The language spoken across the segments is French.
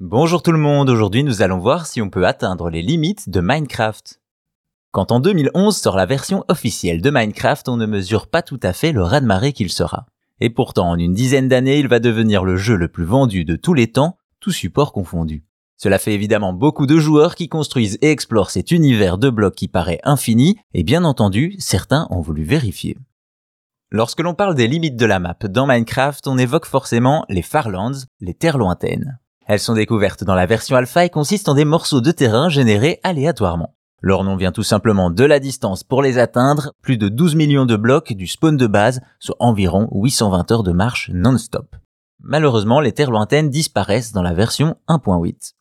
Bonjour tout le monde, aujourd'hui nous allons voir si on peut atteindre les limites de Minecraft. Quand en 2011 sort la version officielle de Minecraft, on ne mesure pas tout à fait le raz-de-marée qu'il sera. Et pourtant, en une dizaine d'années, il va devenir le jeu le plus vendu de tous les temps, tout support confondu. Cela fait évidemment beaucoup de joueurs qui construisent et explorent cet univers de blocs qui paraît infini, et bien entendu, certains ont voulu vérifier. Lorsque l'on parle des limites de la map dans Minecraft, on évoque forcément les Farlands, les terres lointaines. Elles sont découvertes dans la version alpha et consistent en des morceaux de terrain générés aléatoirement. Leur nom vient tout simplement de la distance pour les atteindre, plus de 12 millions de blocs du spawn de base, soit environ 820 heures de marche non-stop. Malheureusement, les terres lointaines disparaissent dans la version 1.8.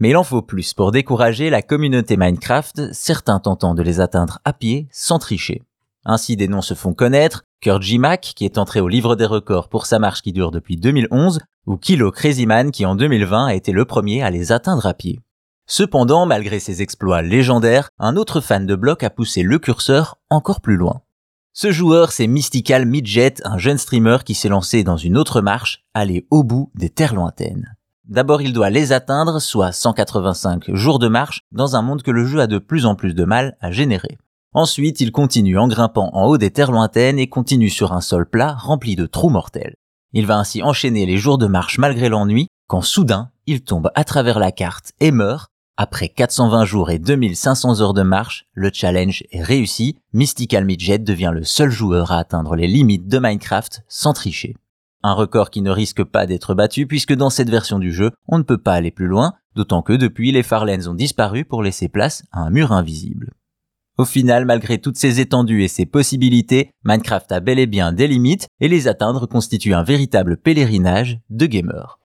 Mais il en faut plus pour décourager la communauté Minecraft, certains tentant de les atteindre à pied sans tricher. Ainsi des noms se font connaître, Kurtji Mac, qui est entré au livre des records pour sa marche qui dure depuis 2011, ou Kilo Crazyman qui en 2020 a été le premier à les atteindre à pied. Cependant, malgré ses exploits légendaires, un autre fan de bloc a poussé le curseur encore plus loin. Ce joueur, c'est Mystical Midget, un jeune streamer qui s'est lancé dans une autre marche, aller au bout des terres lointaines. D'abord, il doit les atteindre, soit 185 jours de marche, dans un monde que le jeu a de plus en plus de mal à générer. Ensuite, il continue en grimpant en haut des terres lointaines et continue sur un sol plat rempli de trous mortels. Il va ainsi enchaîner les jours de marche malgré l'ennui, quand soudain, il tombe à travers la carte et meurt. Après 420 jours et 2500 heures de marche, le challenge est réussi, Mystical Midget devient le seul joueur à atteindre les limites de Minecraft sans tricher. Un record qui ne risque pas d'être battu puisque dans cette version du jeu, on ne peut pas aller plus loin, d'autant que depuis les Farlands ont disparu pour laisser place à un mur invisible. Au final, malgré toutes ces étendues et ces possibilités, Minecraft a bel et bien des limites et les atteindre constitue un véritable pèlerinage de gamers.